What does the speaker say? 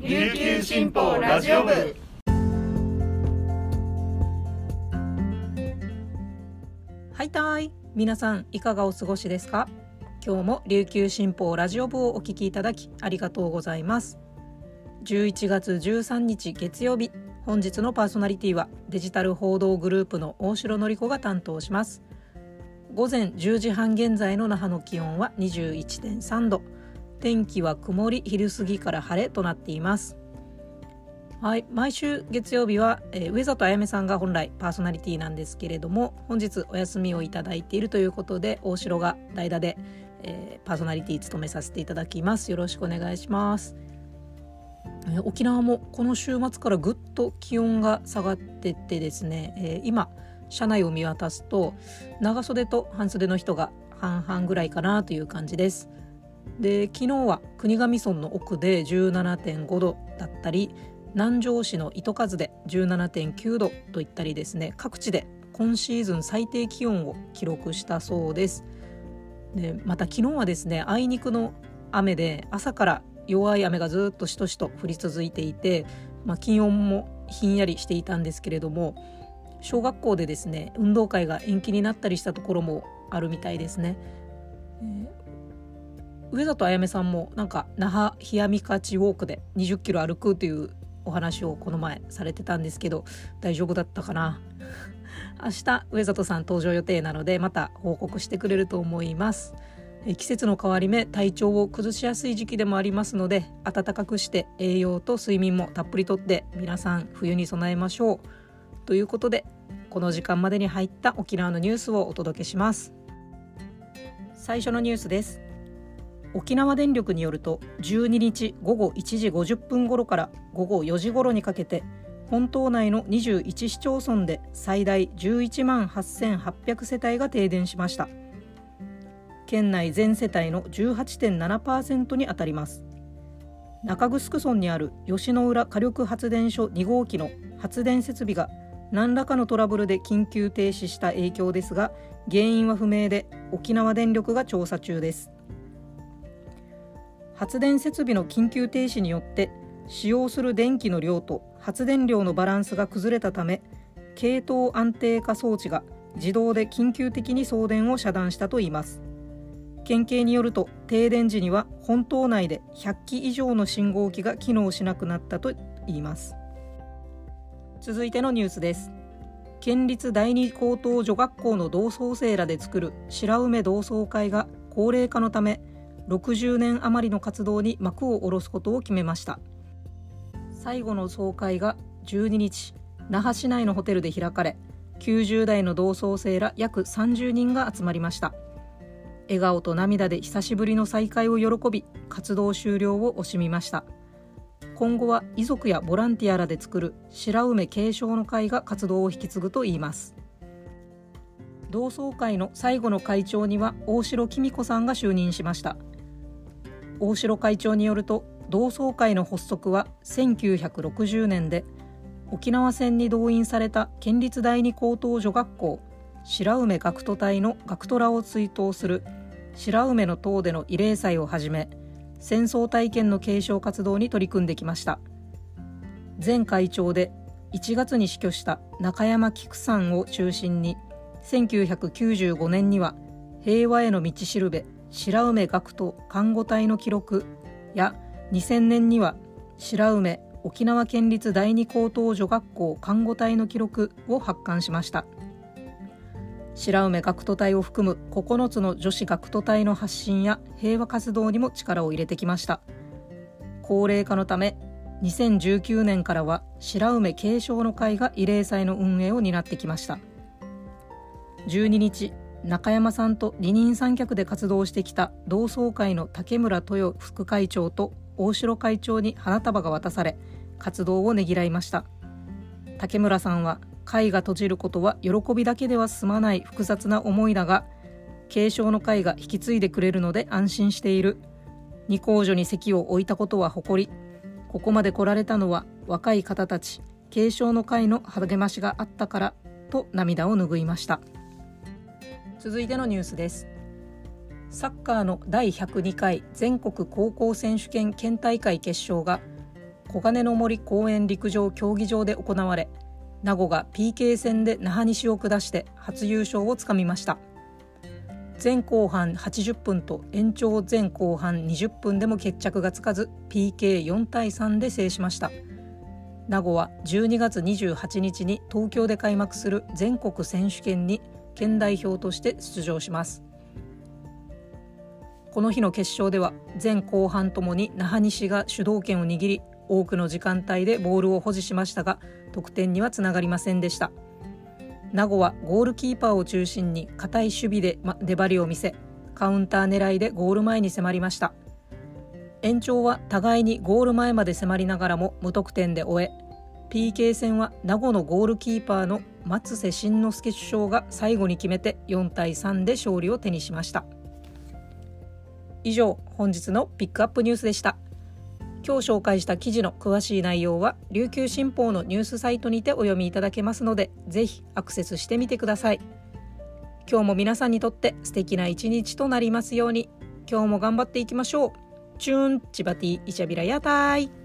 琉球新報ラジオ部。はいたい。皆さんいかがお過ごしですか？今日も琉球新報ラジオ部をお聞きいただきありがとうございます。11月13日月曜日本日のパーソナリティはデジタル報道グループの大城典子が担当します。午前10時半現在の那覇の気温は21.3度。天気は曇り昼過ぎから晴れとなっています。はい毎週月曜日は、えー、上里あやめさんが本来パーソナリティなんですけれども本日お休みをいただいているということで大城が代打で、えー、パーソナリティ務めさせていただきます。よろしくお願いします、えー、沖縄もこの週末からぐっと気温が下がってってですね、え、今車内を見渡すと長袖と半袖の人が半々ぐらいかなという感じです。で昨日は国頭村の奥で17.5度だったり南城市の糸数で17.9度といったりですね各地で今シーズン最低気温を記録したそうですでまた昨日はですねあいにくの雨で朝から弱い雨がずっとしとしと降り続いていて、まあ、気温もひんやりしていたんですけれども小学校でですね運動会が延期になったりしたところもあるみたいですね。え上里あやめさんもなんか那覇冷やみかちウォークで20キロ歩くというお話をこの前されてたんですけど大丈夫だったかな？明日上里さん登場予定なのでまた報告してくれると思います。季節の変わり目体調を崩しやすい時期でもありますので暖かくして栄養と睡眠もたっぷりとって皆さん冬に備えましょう。ということでこの時間までに入った沖縄のニュースをお届けします。最初のニュースです。沖縄電力によると12日午後1時50分頃から午後4時頃にかけて本島内の21市町村で最大11万8800世帯が停電しました。県内全世帯の18.7%にあたります。中城村にある吉野浦火力発電所2号機の発電設備が何らかのトラブルで緊急停止した影響ですが原因は不明で沖縄電力が調査中です。発電設備の緊急停止によって使用する電気の量と発電量のバランスが崩れたため系統安定化装置が自動で緊急的に送電を遮断したといいます。県警によると停電時には本島内で100機以上の信号機が機能しなくなったといいます。続いてのニュースです。県立第二高等女学校の同窓生らで作る白梅同窓会が高齢化のため60年余りの活動に幕を下ろすことを決めました。最後の総会が12日那覇市内のホテルで開かれ90代の同窓生ら約30人が集まりました。笑顔と涙で久しぶりの再会を喜び活動終了を惜しみました。今後は遺族やボランティアらで作る白梅継承の会が活動を引き継ぐといいます。同窓会の最後の会長には大城公子さんが就任しました。大城会長によると同窓会の発足は1960年で沖縄戦に動員された県立第二高等女学校白梅学徒隊の学徒らを追悼する白梅の塔での慰霊祭をはじめ戦争体験の継承活動に取り組んできました。前会長で1月に死去した中山菊さんを中心に1995年には平和への道しるべ白梅学徒看護隊の記録。や2000年には白梅沖縄県立第二高等女学校看護隊の記録を発刊しました。白梅学徒隊を含む9つの女子学徒隊の発信や平和活動にも力を入れてきました。高齢化のため2019年からは白梅継承の会が慰霊祭の運営を担ってきました。12日中山さんと二人三脚で活動してきた同窓会の竹村豊副会長と大城会長に花束が渡され活動をねぎらいました。竹村さんは会が閉じることは喜びだけでは済まない複雑な思いだが継承の会が引き継いでくれるので安心している。二工女に席を置いたことは誇りここまで来られたのは若い方たち継承の会の励ましがあったからと涙を拭いました。続いてのニュースです。サッカーの第102回全国高校選手権県大会決勝が小金の森公園陸上競技場で行われ名護が PK 戦で那覇西を下して初優勝をつかみました。前後半80分と延長前後半20分でも決着がつかず PK4 対3で制しました。名護は12月28日に東京で開幕する全国選手権に県代表として出場します。この日の決勝では前後半ともに那覇西が主導権を握り多くの時間帯でボールを保持しましたが得点にはつながりませんでした。名護はゴールキーパーを中心に堅い守備で粘りを見せカウンター狙いでゴール前に迫りました。延長は互いにゴール前まで迫りながらも無得点で終え PK 戦は名護のゴールキーパーの松瀬慎之介首相が最後に決めて4対3で勝利を手にしました。以上本日のピックアップニュースでした。今日紹介した記事の詳しい内容は琉球新報のニュースサイトにてお読みいただけますのでぜひアクセスしてみてください。今日も皆さんにとって素敵な一日となりますように。今日も頑張っていきましょう。チューンチバティイチャビラ屋台。thank